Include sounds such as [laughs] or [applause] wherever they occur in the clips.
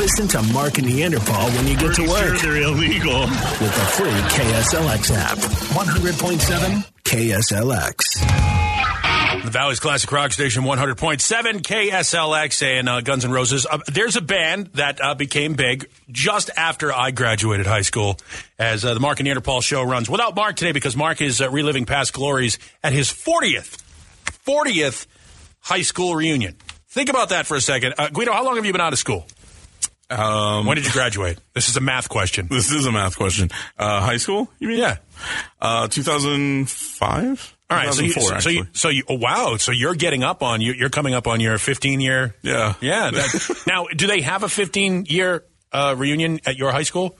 Listen to Mark and Neanderthal when you get to work. Sure, they're illegal. With the free KSLX app. 100.7 KSLX. The Valley's Classic Rock Station 100.7 KSLX and uh, Guns N' Roses. Uh, there's a band that uh, became big just after I graduated high school as uh, the Mark and Neanderthal show runs. Without Mark today because Mark is uh, reliving past glories at his 40th, 40th high school reunion. Think about that for a second. Uh, Guido, how long have you been out of school? Um, When did you graduate? This is a math question. this is a math question. Uh, high school? You mean? Yeah. Uh, 2005? All right, so you, 2004, so you, so you, oh, wow, so you're getting up on you. You're coming up on your 15 year. Yeah. yeah. That, [laughs] now, do they have a 15 year uh, reunion at your high school?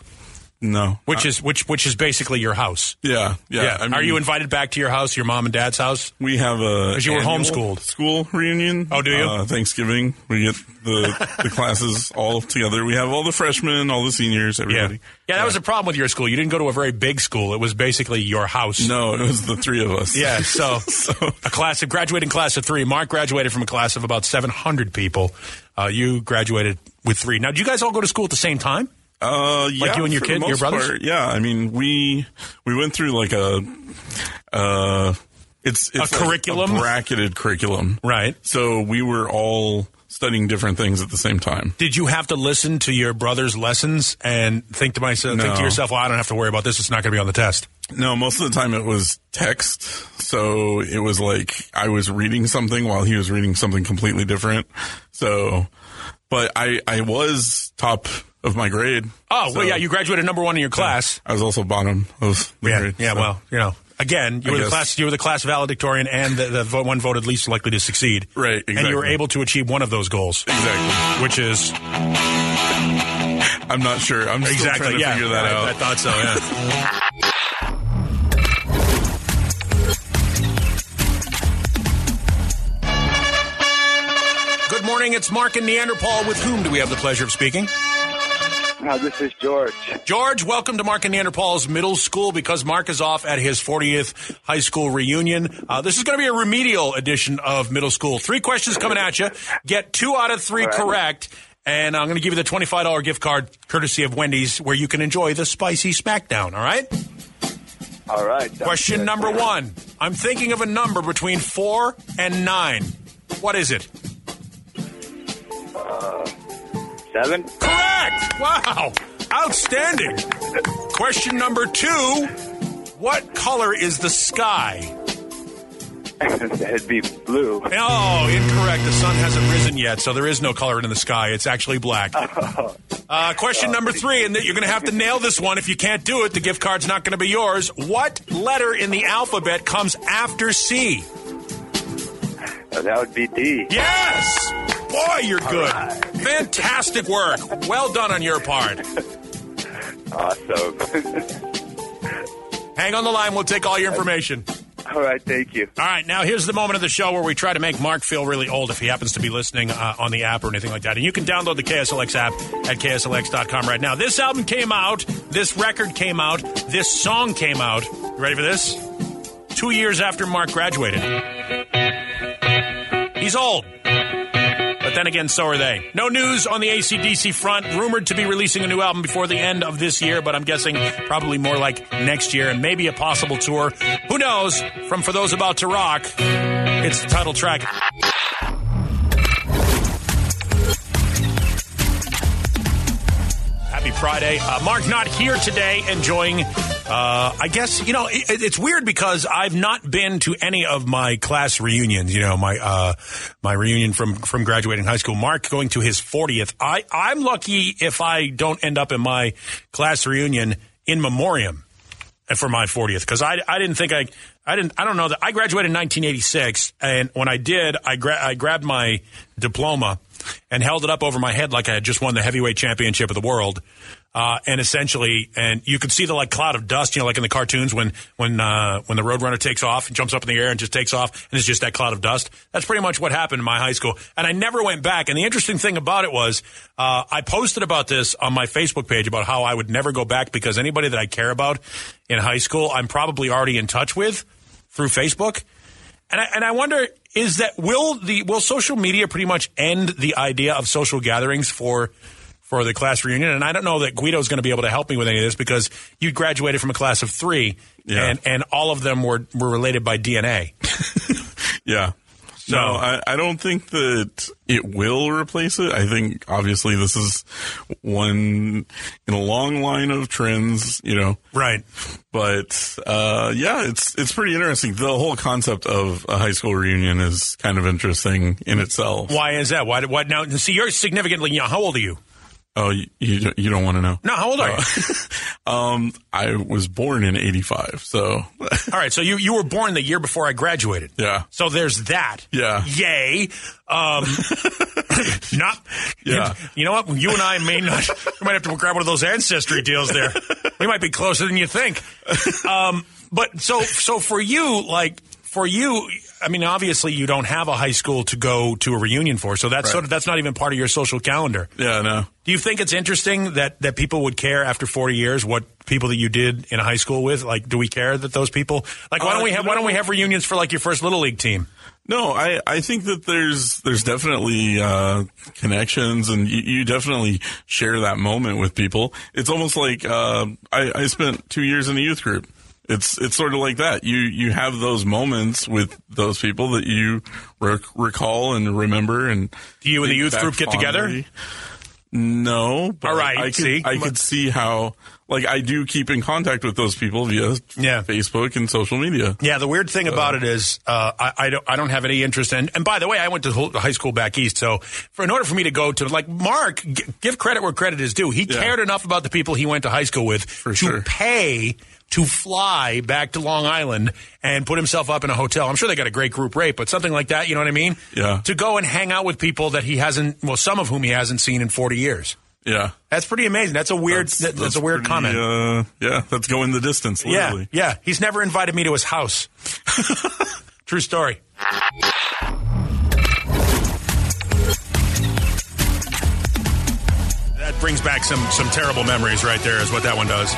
No. Which is which which is basically your house. Yeah. Yeah. I mean, Are you invited back to your house, your mom and dad's house? We have a 'Cause you were homeschooled. school reunion. Oh, do you? Uh, Thanksgiving, we get the the classes all together. We have all the freshmen, all the seniors, everybody. Yeah, that was a problem with your school. You didn't go to a very big school. It was basically your house. No, it was the three of us. Yeah, so, [laughs] So- a class of graduating class of three. Mark graduated from a class of about 700 people. Uh, you graduated with three. Now, did you guys all go to school at the same time? Uh, yeah, you and your kid- your brothers? part, yeah, I mean, we we went through like a uh, it's, it's like curriculum? bracketed curriculum, Right. So we were all studying different things at the same time. Did you have to listen to your brother's lessons and think to myself, think to yourself, well, I don't have to worry about this. It's not going to be on the test. No, most of the time it was text. So it was like I was reading something while he was reading something completely different. So, but I, I was top of my grade. Oh, So, well, yeah, you graduated number one in your class. I was also bottom of the Yeah, grade. yeah. so- Well, you know, again, you I were the class, you were the class valedictorian and the, the one voted least likely to succeed. Right, And you were able to achieve one of those goals, Exactly. which is I'm not sure. I'm exactly trying to yeah. figure that I, out. I thought so. Yeah. Good morning. It's Mark and Neanderthal. With whom do we have the pleasure of speaking? Uh, this is George. George, welcome to Mark and Neanderthal's middle school because Mark is off at his 40th high school reunion. Uh, this is going to be a remedial edition of middle school. Three questions coming at you. Get two out of three right. correct. And I'm going to give you the $25 gift card courtesy of Wendy's where you can enjoy the spicy smackdown. All right? All right. Question number one. I'm thinking of a number between four and nine. What is it? Seven. Correct! Wow! Outstanding! Question number two. What color is the sky? [laughs] That'd be blue. Oh, incorrect. The sun hasn't risen yet, so there is no color in the sky. It's actually black. Uh, question number three, and you're going to have to nail this one. If you can't do it, the gift card's not going to be yours. What letter in the alphabet comes after C? That would be D. Yes! Boy, you're good. right. Fantastic work. Well done on your part. Awesome. Hang on the line. We'll take all your information. All right. Thank you. All right, now here's the moment of the show where we try to make Mark feel really old if he happens to be listening uh, on the app or anything like that. And you can download the KSLX app at KSLX.com right now. This album came out, this record came out, this song came out. You ready for this? Two years after Mark graduated. He's old. But then again, so are they. No news on the ACDC front. Rumored to be releasing a new album before the end of this year, but I'm guessing probably more like next year and maybe a possible tour. Who knows? From For Those About to Rock, it's the title track. Happy Friday. Uh, Mark not here today, enjoying. Uh, I guess you know it, it's weird because I've not been to any of my class reunions. You know my uh, my reunion from from graduating high school. Mark going to his fortieth. I I'm lucky if I don't end up in my class reunion in memoriam for my 40th because I, I didn't think I I didn't I don't know that I graduated in 1986 and when I did I gra- I grabbed my diploma and held it up over my head like I had just won the heavyweight championship of the world uh, and essentially and you could see the like cloud of dust you know like in the cartoons when when uh, when the roadrunner takes off and jumps up in the air and just takes off and it's just that cloud of dust. That's pretty much what happened in my high school. And I never went back. And the interesting thing about it was uh, I posted about this on my Facebook page about how I would never go back because anybody that I care about in high school I'm probably already in touch with through Facebook. And I, and I wonder is that will the will social media pretty much end the idea of social gatherings for for the class reunion, and I don't know that Guido's going to be able to help me with any of this because you graduated from a class of three, Yeah. and and all of them were were related by DNA. [laughs] Yeah. So- no, I, I don't think that it will replace it. I think obviously this is one in a long line of trends, you know. Right. But uh, yeah, it's it's pretty interesting. The whole concept of a high school reunion is kind of interesting in itself. Why is that? Why? Why now? See, you're significantly young. How old are you? Oh, you you, don't- you don't want to know? No, how old are you? [laughs] Um, I was born in '85, so All right, so you you were born the year before I graduated. yeah, So there's that. Yeah. Yay. Um, [laughs] not. Yeah. You know what? You and I may not. We might have to grab one of those ancestry deals there. We might be closer than you think. Um, but so so for you, like for you, I mean, obviously you don't have a high school to go to a reunion for, so that's Right. sort of that's not even part of your social calendar. yeah, no. Do you think it's interesting that, that people would care after 40 years what people that you did in high school with? Like, do we care that those people? Like, why Uh, don't we have why don't we have reunions for like your first little league team? No, I, I think that there's there's definitely uh, connections, and you, you definitely share that moment with people. It's almost like uh, I, I spent two years in a youth group. It's it's sort of like that. You you have those moments with those people that you rec- recall and remember. And Do you and the youth group get together? No, but All right, I could, see? I could see how like I do keep in contact with those people via Yeah. Facebook and social media. Yeah, the weird thing about it is uh, I, I don't I don't have any interest in. And by the way, I went to high school back east, so for in order for me to go to like Mark, g- give credit where credit is due. He Yeah. cared enough about the people he went to high school with to sure. pay to fly back to Long Island and put himself up in a hotel. I'm sure they got a great group rate, but something like that, you know what I mean? Yeah. To go and hang out with people that he hasn't, well, some of whom he hasn't seen in 40 years. Yeah. That's pretty amazing. That's a weird. That's, that's, a weird pretty, comment. Uh, yeah, that's going the distance. Yeah, yeah. He's never invited me to his house. [laughs] True story. That brings back some some terrible memories right there is what that one does.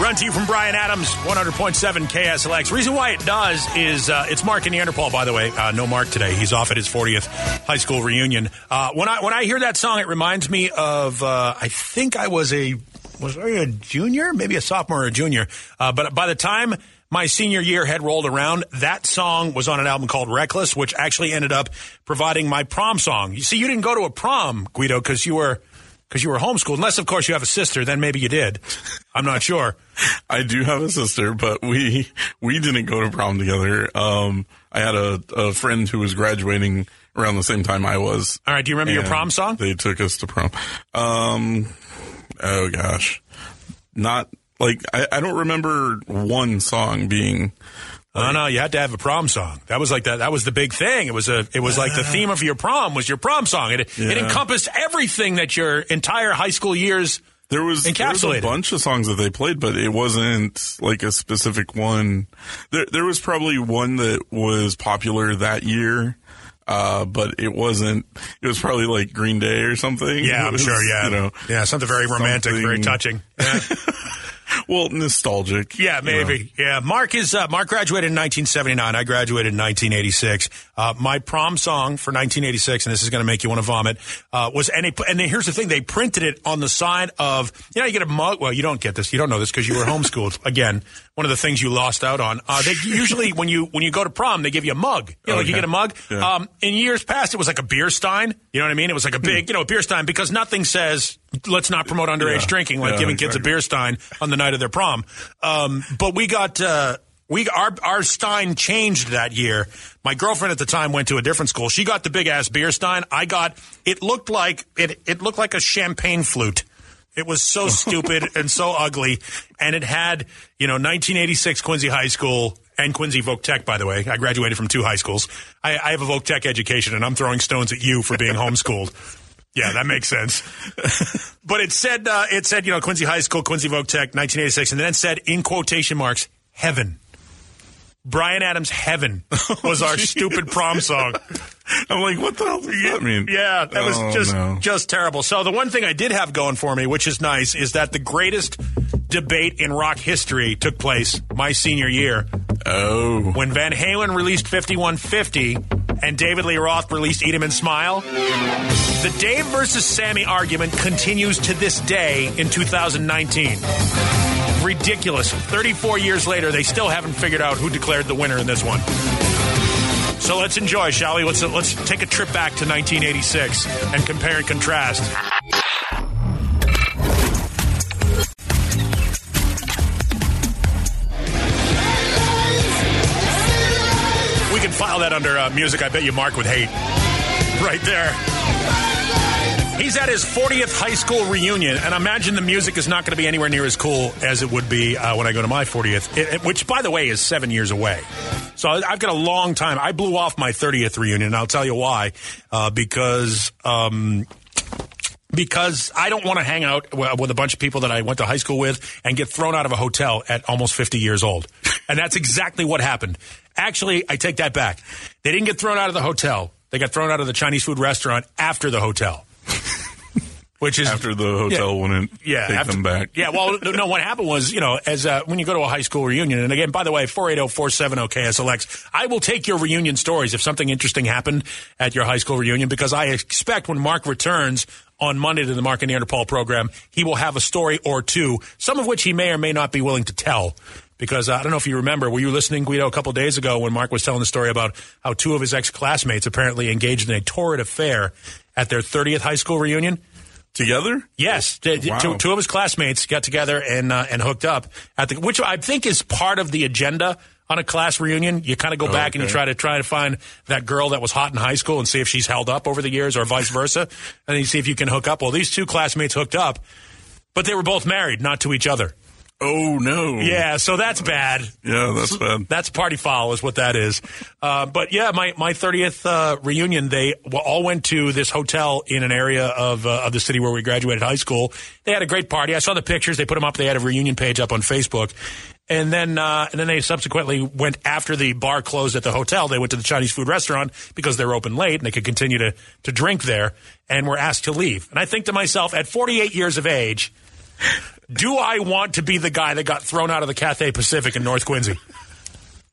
Run to you from Bryan Adams, 100.7 KSLX. Reason why it does is uh, it's Mark in Neanderthal, by the way. Uh, no Mark today. He's off at his 40th high school reunion. Uh, when I when I hear that song, it reminds me of uh, I think I was a was I a junior, maybe a sophomore or a junior. Uh, but by the time my senior year had rolled around, that song was on an album called Reckless, which actually ended up providing my prom song. You see, you didn't go to a prom, Guido, because you were because you were homeschooled. Unless, of course, you have a sister. Then maybe you did. I'm not sure. [laughs] I do have a sister, but we we didn't go to prom together. Um, I had a, a friend who was graduating around the same time I was. All right. Do you remember your prom song? They took us to prom. Um, oh gosh, not like I, I don't remember one song being. No, no, you had to have a prom song. That was like that. That was the big thing. It was a. It was like the [laughs] theme of your prom was your prom song. It it encompassed everything that your entire high school years. There was, there was a bunch of songs that they played, but it wasn't like a specific one. There, there was probably one that was popular that year, uh, but it wasn't. It was probably like Green Day or something. Yeah, I'm [laughs] was, sure. Yeah, you know, yeah, something very romantic, very touching. Yeah. [laughs] well, nostalgic. Yeah, you know. maybe. Yeah, Mark is uh, Mark graduated in 1979. I graduated in 1986. Uh, my prom song for 1986, and this is going to make you want to vomit, uh, was and, they, and then here's the thing: they printed it on the side of you know you get a mug. Well, you don't get this. You don't know this because you were homeschooled. [laughs] Again, one of the things you lost out on. Uh, they usually when you when you go to prom, they give you a mug. You know, like you get a mug. Yeah. Um, in years past, it was like a beer stein. You know what I mean? It was like a big, you know, a beer stein because nothing says let's not promote underage Yeah. drinking like Yeah, giving kids a beer stein on the night of their prom. Um, but we got uh, we our our stein changed that year. My girlfriend at the time went to a different school. She got the big ass beer stein. I got it looked like it it looked like a champagne flute. It was so [laughs] stupid and so ugly, and it had you know 1986 Quincy High School and Quincy Voc Tech. By the way, I graduated from two high schools. I, I have a Voc Tech education, and I'm throwing stones at you for being homeschooled. Yeah, that makes sense. [laughs] but it said uh, it said you know Quincy High School, Quincy Voc Tech, 1986, and then it said in quotation marks heaven. Bryan Adams' "Heaven" [laughs] was our stupid prom song. [laughs] I'm like, what the hell does that mean? Yeah, that was Oh, just no. just terrible. So the one thing I did have going for me, which is nice, is that the greatest debate in rock history took place my senior year Oh, when Van Halen released 5150 and David Lee Roth released Eat 'em and Smile. The Dave versus Sammy argument continues to this day in 2019. Ridiculous. 34 years later, they still haven't figured out who declared the winner in this one. So let's enjoy, shall we? Let's let's take a trip back to 1986 and compare and contrast. That under uh, music. I bet you Mark would hate. Right there. He's at his 40th high school reunion, and I imagine the music is not going to be anywhere near as cool as it would be uh, when I go to my 40th, it- it- which, by the way, is seven years away. So I've got a long time. I blew off my 30th reunion, and I'll tell you why. Uh, because. Um, because I don't want to hang out with a bunch of people that I went to high school with and get thrown out of a hotel at almost 50 years old. And that's exactly what happened. Actually, I take that back. They didn't get thrown out of the hotel. They got thrown out of the Chinese food restaurant after the hotel. [laughs] Which is After the hotel Yeah. wouldn't yeah, take after- them back. Yeah, well, no, what happened was, you know, as uh, when you go to a high school reunion, and again, by the way, 480-470-KSLX, I will take your reunion stories if something interesting happened at your high school reunion, because I expect when Mark returns on Monday to the Mark and Neanderthal program, he will have a story or two, some of which he may or may not be willing to tell. Because uh, I don't know if you remember, were you listening, Guido, a couple days ago when Mark was telling the story about how two of his ex-classmates apparently engaged in a torrid affair at their 30th high school reunion? Together? Yes, t- Wow. two, two of his classmates got together and uh, and hooked up at the, which I think is part of the agenda on a class reunion. You kind of go Oh, back and you try to try to find that girl that was hot in high school and see if she's held up over the years or vice versa, and you see if you can hook up. Well, these two classmates hooked up, but they were both married, not to each other. Oh no. Yeah, so that's bad. Yeah, that's bad. That's party foul, is what that is. Uh, but yeah, my my thirtieth uh, reunion, they all went to this hotel in an area of uh, of the city where we graduated high school. They had a great party. I saw the pictures. They put them up. They had a reunion page up on Facebook, and then uh, and then they subsequently went after the bar closed at the hotel. They went to the Chinese food restaurant because they were open late and they could continue to to drink there, and were asked to leave. And I think to myself, at forty eight years of age. Do I want to be the guy that got thrown out of the Cathay Pacific in North Quincy?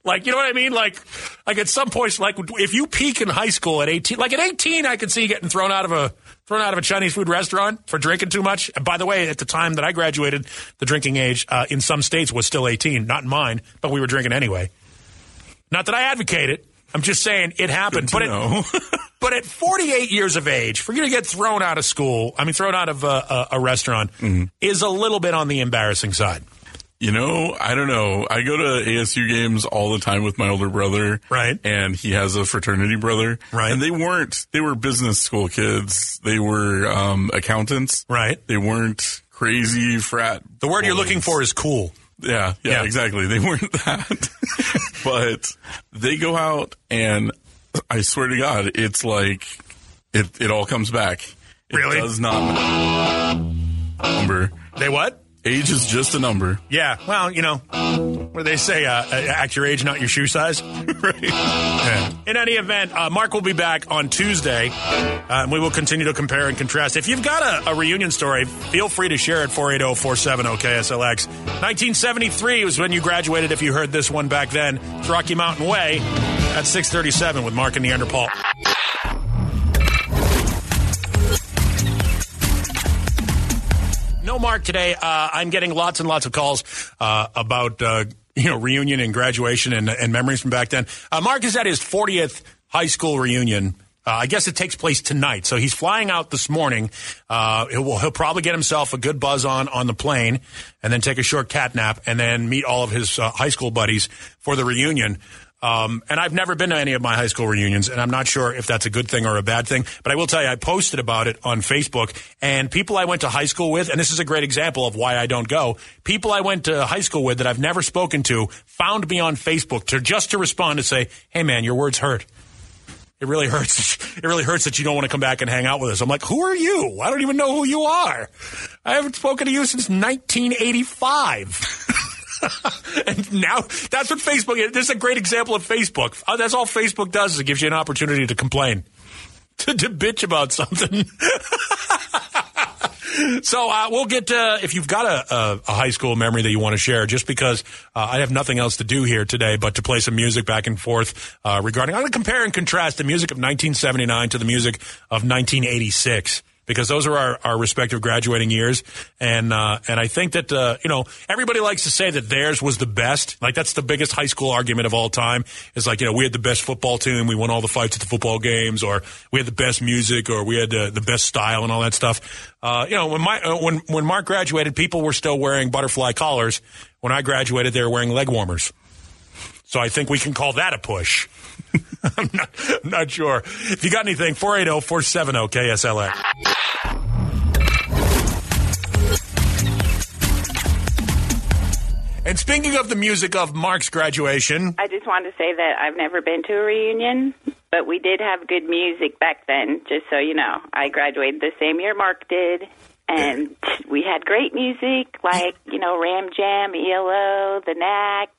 Like, you know what I mean? Like, like at some point, like if you peak in high school at eighteen, like at eighteen, I could see you getting thrown out of a thrown out of a Chinese food restaurant for drinking too much. And by the way, at the time that I graduated, the drinking age uh, in some states was still eighteen, not in mine, but we were drinking anyway. Not that I advocate it. I'm just saying it happened. Good But it. [laughs] but at 48 years of age, for you to get thrown out of school, I mean, thrown out of uh, a, a restaurant, Mm-hmm. is a little bit on the embarrassing side. You know, I don't know. I go to ASU games all the time with my older brother. Right. And he has a fraternity brother. Right. And they weren't, they were business school kids. They were, um, accountants. Right. They weren't crazy frat. The word you're looking for is cool. Yeah, yeah, Yeah. exactly. They weren't [laughs] that. [laughs] but they go out and [coughs] I swear to God, it's like it it all comes back. It Really? does not number. They what? Age is just a number. Yeah. Well, you know, do they say? Uh, uh, act your age, not your shoe size. [laughs] Yeah. In any event, uh, Mark will be back on Tuesday, uh, and we will continue to compare and contrast. If you've got a, a reunion story, feel free to share it 480 470 KSLX. 1973 was when you graduated, if you heard this one back then. It's Rocky Mountain Way at 637 with Mark and Neanderthal. No Mark today. Uh, I'm getting lots and lots of calls uh, about uh, you know reunion and graduation and, and memories from back then. Uh, Mark is at his 40th high school reunion. Uh, I guess it takes place tonight, so he's flying out this morning. Uh, he'll, he'll probably get himself a good buzz on on the plane, and then take a short cat nap, and then meet all of his uh, high school buddies for the reunion. Um, and I've never been to any of my high school reunions, and I'm not sure if that's a good thing or a bad thing. But I will tell you, I posted about it on Facebook, and people I went to high school with, and this is a great example of why I don't go. People I went to high school with that I've never spoken to found me on Facebook to just to respond to say, "Hey, man, your words hurt." It really hurts. [laughs] It really hurts that you don't want to come back and hang out with us. I'm like, who are you? I don't even know who you are. I haven't spoken to you since 1985. [laughs] and now that's what Facebook is. This is a great example of Facebook. Uh, That's all Facebook does is it gives you an opportunity to complain, [laughs] to, to bitch about something. [laughs] So uh, we'll get to, if you've got a, a, a high school memory that you want to share, just because uh, I have nothing else to do here today but to play some music back and forth uh, regarding. I'm going to compare and contrast the music of 1979 to the music of 1986 because those are our, our respective graduating years. And uh, and I think that uh, you know everybody likes to say that theirs was the best. Like that's the biggest high school argument of all time. Is like you know we had the best football team, we won all the fights at the football games, or we had the best music, or we had the, the best style and all that stuff. Uh, you know when my uh, when when Mark graduated, people were still wearing butterfly collars. When I graduated, they were wearing leg warmers. So I think we can call that a push. [laughs] I'm, not, I'm not sure. If you got anything, 480 470 KSLX. And speaking of the music of Mark's graduation, I just wanted to say that I've never been to a reunion, but we did have good music back then, just so you know. I graduated the same year Mark did, and we had great music like, you know, Ram Jam, ELO, The Knack,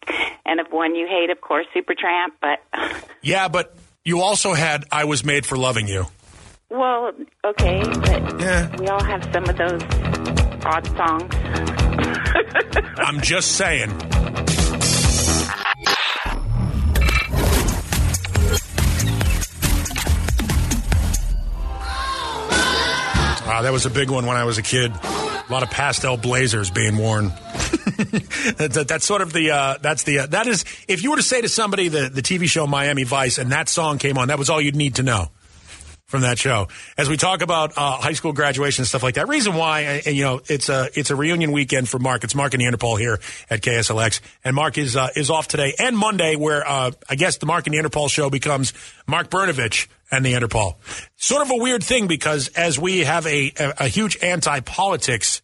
and if one you hate, of course, Supertramp, but, [laughs] yeah, but you also had I Was Made for Loving You. well, okay, but Yeah. we all have some of those odd songs. [laughs] I'm just saying. Wow, that was a big one when I was a kid. A lot of pastel blazers being worn. [laughs] that, that- that's sort of the uh, that's the uh, that is if you were to say to somebody the the TV show Miami Vice and that song came on, that was all you'd need to know from that show. As we talk about uh, high school graduation and stuff like that, reason why, and, and, you know, it's a it's a reunion weekend for Mark. It's Mark and Neanderthal here at KSLX, and Mark is uh, is off today and Monday, where uh, I guess the Mark and Neanderthal show becomes Mark Brnovich and Neanderthal. Sort of a weird thing because as we have a a, a huge anti politics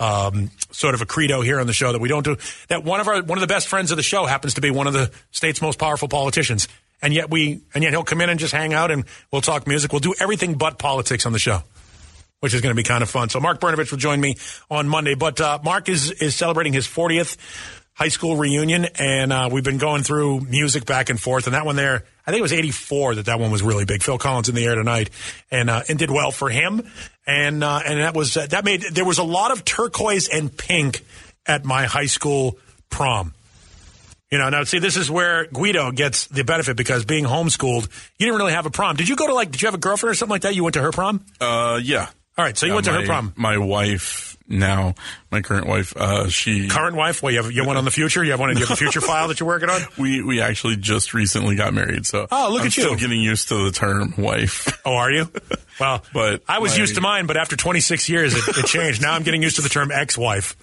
um, sort of a credo here on the show that we don't do. That one of our one of the best friends of the show happens to be one of the state's most powerful politicians, and yet we and yet he'll come in and just hang out and we'll talk music. We'll do everything but politics on the show. Which is going to be kind of fun. So Mark Brnovich will join me on Monday. But uh, Mark is is celebrating his 40th high school reunion, and uh, we've been going through music back and forth. And that one there, I think it was '84 that that one was really big. Phil Collins in the air tonight, and uh, and did well for him. And uh, and that was uh, that made there was a lot of turquoise and pink at my high school prom. You know, now see, this is where Guido gets the benefit because being homeschooled, you didn't really have a prom. Did you go to like? Did you have a girlfriend or something like that? You went to her prom. Uh, yeah. All right, so you Uh, went to her prom. My wife now, my current wife, uh, she. Current wife? Well, you have you have one on the future. You have one. You have a future [laughs] file that you're working on. we we actually just recently got married, so Oh, look I'm at you. Still getting used to the term wife. [laughs] Oh, are you? Well, [laughs] But I was my- used to mine, but after 26 years, it, it changed. Now I'm getting used to the term ex-wife.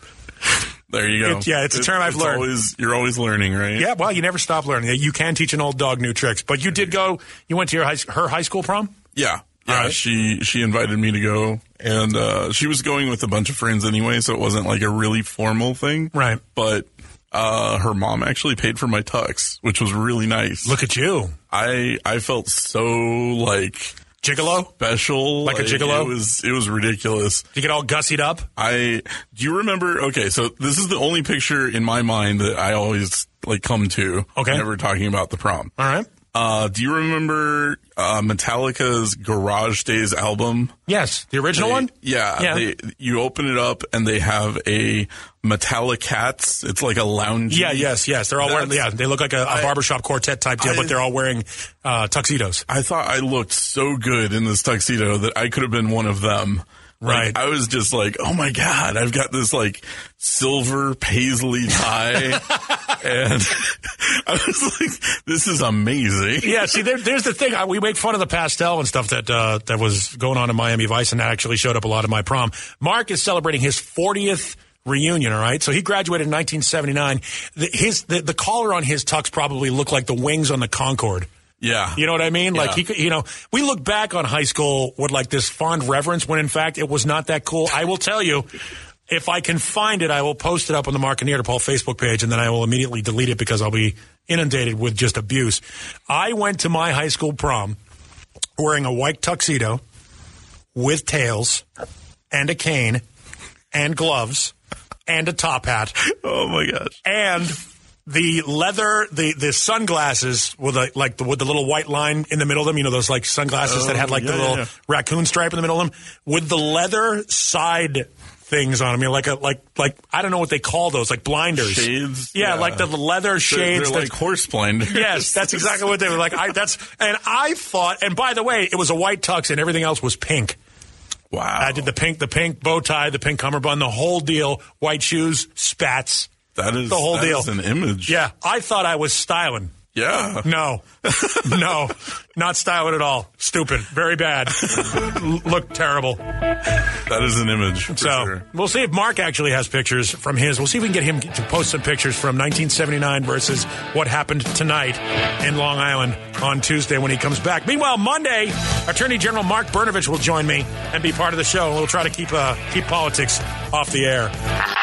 There you go. It- yeah, it's a term I've it's learned. Always, you're always learning, right? Yeah, well, you never stop learning. You can teach an old dog new tricks. But you did go. You went to your high, her high school prom. Yeah. Yeah, right. she she invited me to go, and uh, she was going with a bunch of friends anyway, so it wasn't like a really formal thing. Right. But uh, her mom actually paid for my tux, which was really nice. Look at you, I I felt so like gigolo. special, Like a gigolo? It was it was ridiculous. Did you get all gussied up. I do you remember? Okay, so this is the only picture in my mind that I always like come to. Okay. whenever talking about the prom. All right. Uh, do you remember uh, Metallica's Garage Days album? Yes, the original They- one. Yeah, Yeah. They, you open it up and they have a Metallica Cats. It's like a lounge. Yeah, yes, yes. They're all wearing. Yeah, they look like a, a I- barbershop quartet type deal, I- but they're all wearing uh, tuxedos. I thought I looked so good in this tuxedo that I could have been one of them. Like, Right. I was just like, oh my God, I've got this like silver paisley tie. [laughs] and [laughs] I was like, this is amazing. Yeah, see, there, there's the thing. I, we make fun of the pastel and stuff that uh, that was going on in Miami Vice, and that actually showed up a lot at my prom. Mark is celebrating his 40th reunion. All right, so he graduated in 1979. The, his the, the collar on his tux probably looked like the wings on the Concorde. Yeah. You know what I mean? Like Yeah. he, could- you know, we look back on high school with like this fond reverence when in fact it was not that cool. I will tell you, if I can find it, I will post it up on the Mark and Neanderthal Facebook page, and then I will immediately delete it because I'll be inundated with just abuse. I went to my high school prom wearing a white tuxedo with tails and a cane and gloves and a top hat Oh my gosh. and the leather, the the sunglasses with a, like the, with the little white line in the middle of them. You know those like sunglasses that Oh, had like the little yeah. raccoon stripe in the middle of them with the leather side things on them. You know, like a like like I don't know what they call those, like blinders. Shades? Yeah, Yeah. like the leather They're, shades. they're that- like horse blinders. Yes, that's exactly what they were like. I that's and I thought. And by the way, it was a white tux, and everything else was pink. Wow. I did the pink, the pink bow tie, the pink cummerbund, the whole deal. White shoes, spats. That is the whole deal. an image. Yeah, I thought I was styling. Yeah. No, [laughs] no, not styling at all. Stupid, very bad. [laughs] Looked terrible. That is an image. So sure. we'll see if Mark actually has pictures from his. We'll see if we can get him to post some pictures from 1979 versus what happened tonight in Long Island on Tuesday when he comes back. Meanwhile, Monday, Attorney General Mark Brnovich will join me and be part of the show. We'll try to keep uh, keep politics off the air.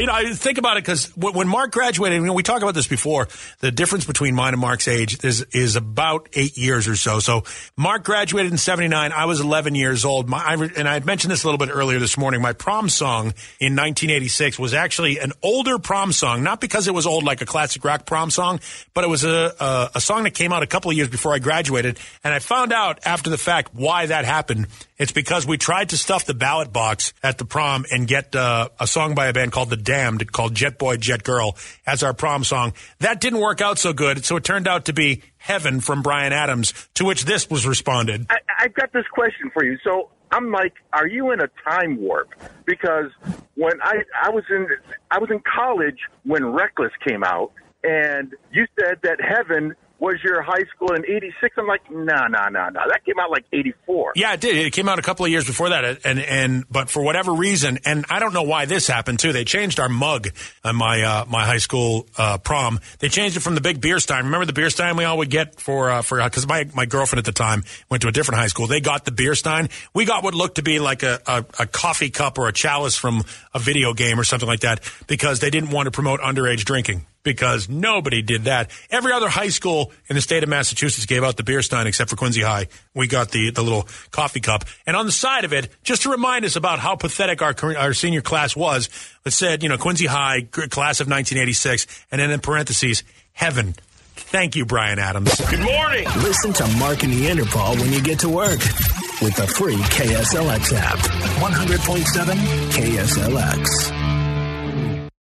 You know, I think about it because when Mark graduated, you know, we talked about this before. The difference between mine and Mark's age is is about eight years or so. So Mark graduated in '79. I was 11 years old. My, I, and I had mentioned this a little bit earlier this morning. My prom song in 1986 was actually an older prom song, not because it was old like a classic rock prom song, but it was a a, a song that came out a couple of years before I graduated. And I found out after the fact why that happened. It's because we tried to stuff the ballot box at the prom and get uh, a song by a band called The Damned called Jet Boy, Jet Girl as our prom song. That didn't work out so good, so it turned out to be Heaven from Bryan Adams, to which this was responded. I, I've got this question for you. So I'm like, are you in a time warp? Because when I I was in I was in college when Reckless came out, and you said that Heaven was your high school in '86. I'm like, no, no, no, no. That came out like '84. Yeah, it did. It came out a couple of years before that, and and but for whatever reason, and I don't know why this happened too. They changed our mug on my uh, my high school uh, prom. They changed it from the big beer stein. Remember the beer stein we all would get for uh, for because my my girlfriend at the time went to a different high school. They got the beer stein. We got what looked to be like a, a a coffee cup or a chalice from a video game or something like that because they didn't want to promote underage drinking because nobody did that. Every other high school in the state of Massachusetts gave out the beer stein except for Quincy High. We got the, the little coffee cup. And on the side of it, just to remind us about how pathetic our, our senior class was, it said, you know, Quincy High, class of 1986, and then in parentheses, heaven. Thank you, Bryan Adams. Good morning. Listen to Mark and Neanderthal when you get to work with the free KSLX app. 100.7 KSLX.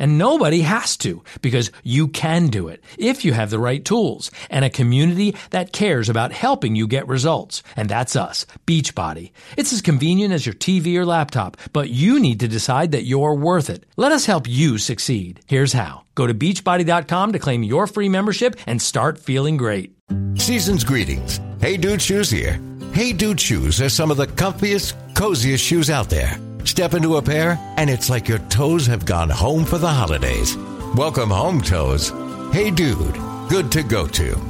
And nobody has to because you can do it if you have the right tools and a community that cares about helping you get results. And that's us, Beachbody. It's as convenient as your TV or laptop, but you need to decide that you're worth it. Let us help you succeed. Here's how. Go to beachbody.com to claim your free membership and start feeling great. Season's greetings. Hey Dude Shoes here. Hey Dude Shoes are some of the comfiest, coziest shoes out there. Step into a pair, and it's like your toes have gone home for the holidays. Welcome home, toes. Hey Dude, good to go to.